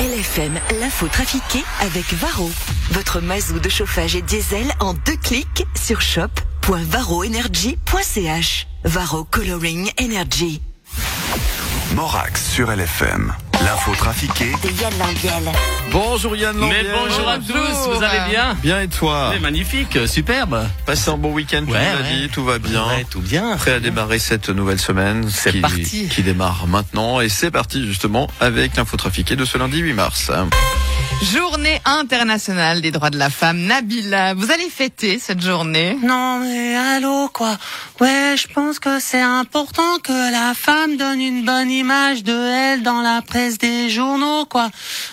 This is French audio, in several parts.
LFM, l'info trafiquée avec Varro. Votre mazou de chauffage et diesel en deux clics sur shop.varroenergy.ch. Varro Coloring Energy. Morax sur LFM. L'info trafiquée De Yann Lambiel. Bonjour Yann Mais Lambiel. bonjour à tous, vous allez bien Bien et toi C'est magnifique, superbe. Passez un bon week-end, tu Ouais, nous l'as ouais. dit, tout va bien. Ouais, tout bien. Prêt à démarrer cette nouvelle semaine C'est qui, parti. qui démarre maintenant et c'est parti justement avec l'info trafiquée de ce lundi 8 mars. Journée internationale des droits de la femme. Nabila, vous allez fêter cette journée Non mais allô quoi? Ouais, je pense que c'est important que la femme donne une bonne image de elle dans la presse des journaux quoi.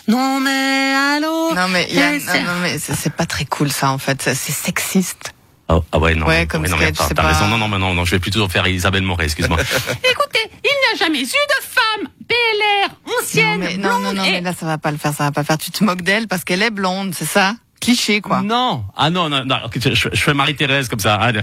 Non mais allô? Non mais Yann, c'est- non, non, mais c'est pas très cool ça en fait, c'est sexiste. Ah, ah ouais, non. Ouais, non, comme mais non, mais sketch, raison. Non, non, mais non, non, je vais toujours faire Isabelle Moret, excuse-moi. Écoutez, il n'y a jamais eu de femme PLR Non ancienne, mais, non, non, non, et mais là ça va pas le faire, ça va pas le faire. Tu te moques d'elle parce qu'elle est blonde, c'est ça? Cliché quoi. non. Ah non, non, non. je, je fais Marie-Thérèse comme ça. Allez.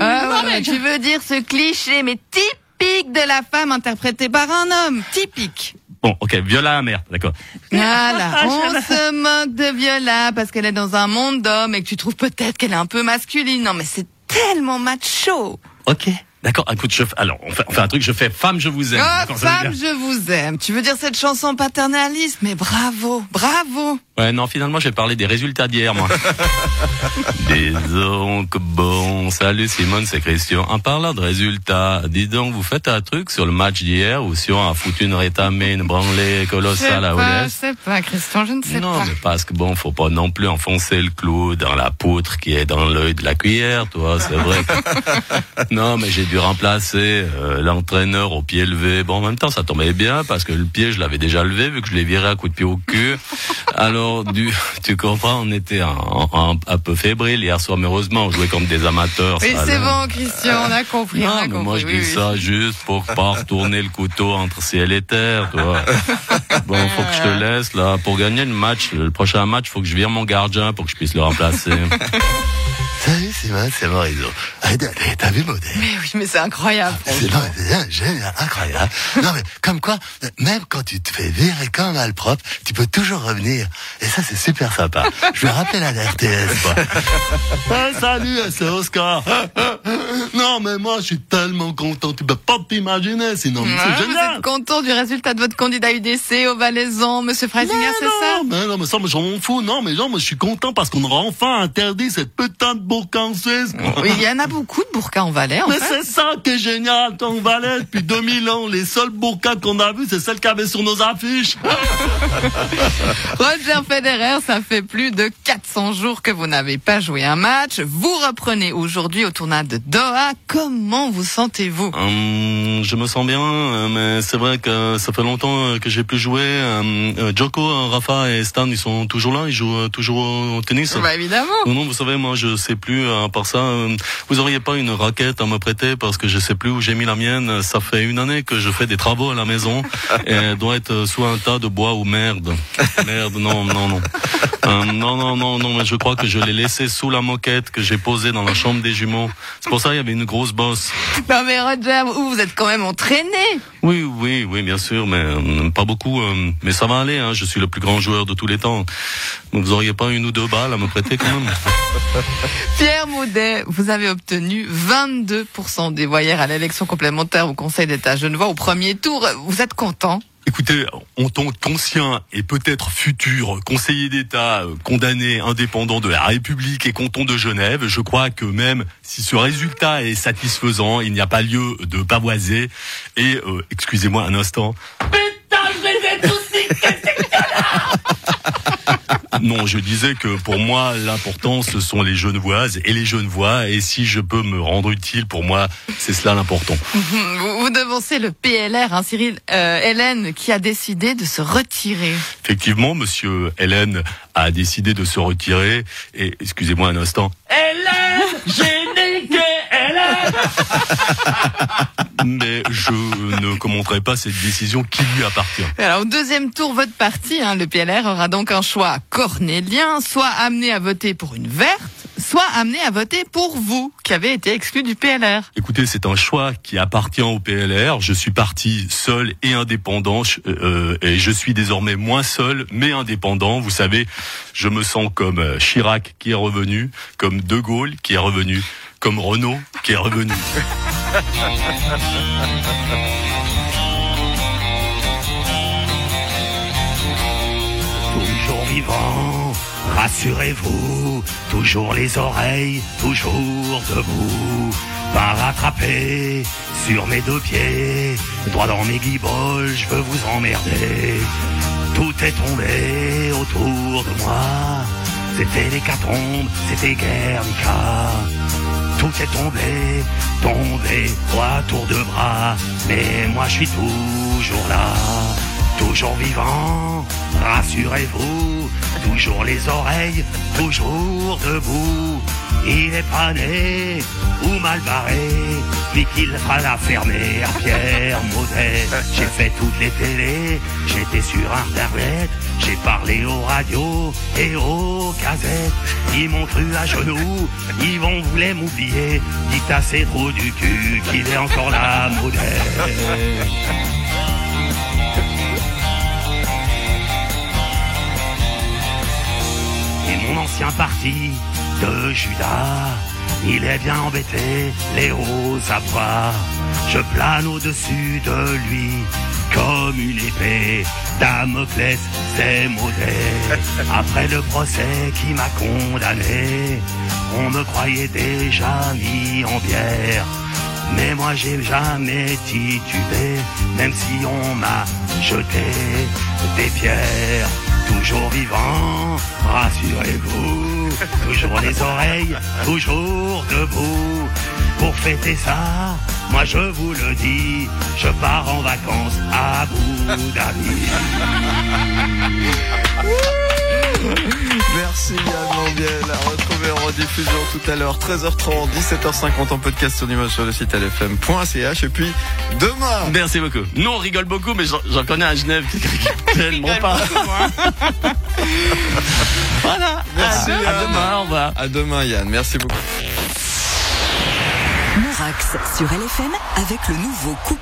Ah, non, ouais, mais ouais, Tu veux dire ce cliché, mais typique de la femme interprétée par un homme, typique. Bon, ok, Viola merde, d'accord. Voilà, on se moque de Viola parce qu'elle est dans un monde d'hommes et que tu trouves peut-être qu'elle est un peu masculine. Non mais c'est tellement macho. Ok. D'accord, écoute, je alors, on fait, on fait un truc, je fais femme, je vous aime. Oh, femme, je vous aime. Tu veux dire cette chanson paternaliste? Mais bravo, bravo. Ouais, non, finalement, j'ai parlé des résultats d'hier, moi. dis donc, bon, salut Simone, c'est Christian. En parlant de résultats, dis donc, vous faites un truc sur le match d'hier ou sur un foutu une rétamée, une branlée colossale à pas, je sais pas, Christian, je ne sais Non, pas. mais parce que bon, faut pas non plus enfoncer le clou dans la poutre qui est dans l'œil de la cuillère, toi, c'est vrai. non, mais j'ai dû remplacer euh, l'entraîneur au pied levé. Bon, en même temps, ça tombait bien parce que le pied, je l'avais déjà levé vu que je l'ai viré à coup de pied au cul. Alors, tu comprends, on était un, un, un peu fébrile hier soir, mais heureusement, on jouait comme des amateurs. Ça c'est bon, Christian, on a compris. on Non, a mais compris, moi je oui, dis oui. ça juste pour pas retourner le couteau entre ciel et terre. Bon, faut que je te laisse là. Pour gagner le match, le prochain match, faut que je vire mon gardien pour que je puisse le remplacer. Salut Simon, c'est Morizot. Ah, t'as- vu modèle? Mais oui, mais c'est incroyable. C'est non, mais c'est génial, incroyable. Non mais comme quoi, même quand tu te fais virer comme malpropre, tu peux toujours revenir. Et ça c'est super sympa. Je vais rappeler la RTS. Moi. Ah, salut, c'est Oscar. Non mais moi je suis tellement content, tu peux pas t'imaginer, sinon mais Ah, c'est vous génial. êtes content du résultat de votre candidat UDC au Valaisan, Monsieur Freisinger, c'est ça? mais non, mais ça, mais j'en m'en fous. Non, mais genre, moi, je suis content parce qu'on aura enfin interdit cette putain de burqa en Suisse. Oui, il y en a beaucoup de burkas en Valais, en Mais c'est ça qui est génial, ton Valais. Depuis 2000 ans, les seules burkas qu'on a vues, c'est celles qu'il y avait sur nos affiches. Roger Federer, ça fait plus de 400 jours que vous n'avez pas joué un match. Vous reprenez aujourd'hui au tournoi de Doha. Comment vous sentez-vous Hum, je me sens bien, euh, mais c'est vrai que ça fait longtemps euh, que j'ai plus joué. Euh, euh, Djoko, Rafa et Stan, ils sont toujours là, ils jouent toujours au tennis. Bah évidemment. Non, non, vous savez, moi, je sais plus. euh, À part ça, euh, vous auriez pas une raquette à me prêter parce que je sais plus où j'ai mis la mienne. Ça fait une année que je fais des travaux à la maison et elle doit être euh, sous un tas de bois ou merde. Merde, non, non, non. Euh, non, non, non, non. Mais je crois que je l'ai laissé sous la moquette que j'ai posée dans la chambre des jumeaux. C'est pour ça il y avait une grosse bosse. Non mais Roger, vous vous êtes quand même entraîné. Oui, oui, oui, bien sûr, mais euh, pas beaucoup. euh, mais ça va aller. Hein, je suis le plus grand joueur de tous les temps. Vous auriez pas une ou deux balles à me prêter quand même. Pierre Maudet, vous avez obtenu 22% des voyères à l'élection complémentaire au Conseil d'État Genevois au premier tour. Vous êtes content? Écoutez, en tant qu'ancien et peut-être futur conseiller d'État euh, condamné indépendant de la République et canton de Genève, je crois que même si ce résultat est satisfaisant, il n'y a pas lieu de pavoiser. Et euh, excusez-moi un instant. Putain, je les ai tous Non, je disais que pour moi, l'important, ce sont les Genevoises et les Genevois. Et si je peux me rendre utile, pour moi, c'est cela l'important. Vous, vous devancez le PLR, hein, Cyril euh, Hélène, qui a décidé de se retirer. Effectivement, monsieur Hélène a décidé de se retirer. Et excusez-moi un instant. Hélène, j'ai niqué Hélène Mais je ne commenterai pas cette décision qui lui appartient. Alors, au deuxième tour, votre parti, hein, le PLR, aura donc un choix cornélien, soit amené à voter pour une verte, soit amené à voter pour vous, qui avez été exclu du PLR. Écoutez, c'est un choix qui appartient au PLR. Je suis parti seul et indépendant, je- euh, et je suis désormais moins seul mais indépendant. Vous savez, je me sens comme euh, Chirac qui est revenu, comme De Gaulle qui est revenu, comme Renault qui est revenu. Toujours vivant, rassurez-vous, toujours les oreilles, toujours debout. Pas rattrapé sur mes deux pieds, droit dans mes guibolles, je veux vous emmerder. Tout est tombé autour de moi, c'était l'hécatombe, c'était Guernica. Tout est tombé, tombé, à tour de bras, mais moi je suis toujours là, toujours vivant, rassurez-vous, toujours les oreilles, toujours debout. Il est pas né ou mal barré, puis qu'il fera la fermer à Pierre Maudet. J'ai fait toutes les télés, j'étais sur internet, j'ai parlé aux radios et aux gazettes. Ils m'ont cru à genoux, ils vont voulaient m'oublier. Dites à ces trous du cul qu'il est encore là, Maudet. Et mon ancien parti de Judas, il est bien embêté, les hauts abois. Je plane au-dessus de lui comme une épée. Damoclès, c'est maudit. Après le procès qui m'a condamné, on me croyait déjà mis en bière. Mais moi j'ai jamais titubé, même si on m'a jeté des pierres. Toujours vivant, rassurez-vous, toujours les oreilles, toujours debout. Pour fêter ça, moi je vous le dis, je pars en vacances à Abu. Merci Yann. Rediffusion tout à l'heure, 13h30, 17h50 en podcast sur l'image sur le site lfm.ch. Et puis demain, Merci beaucoup. Nous, on rigole beaucoup, mais j'en- connais à Genève qui rigole tellement pas. voilà. Merci, à, demain, au revoir. à demain Yann. Merci beaucoup. Morax sur LFM avec le nouveau coupe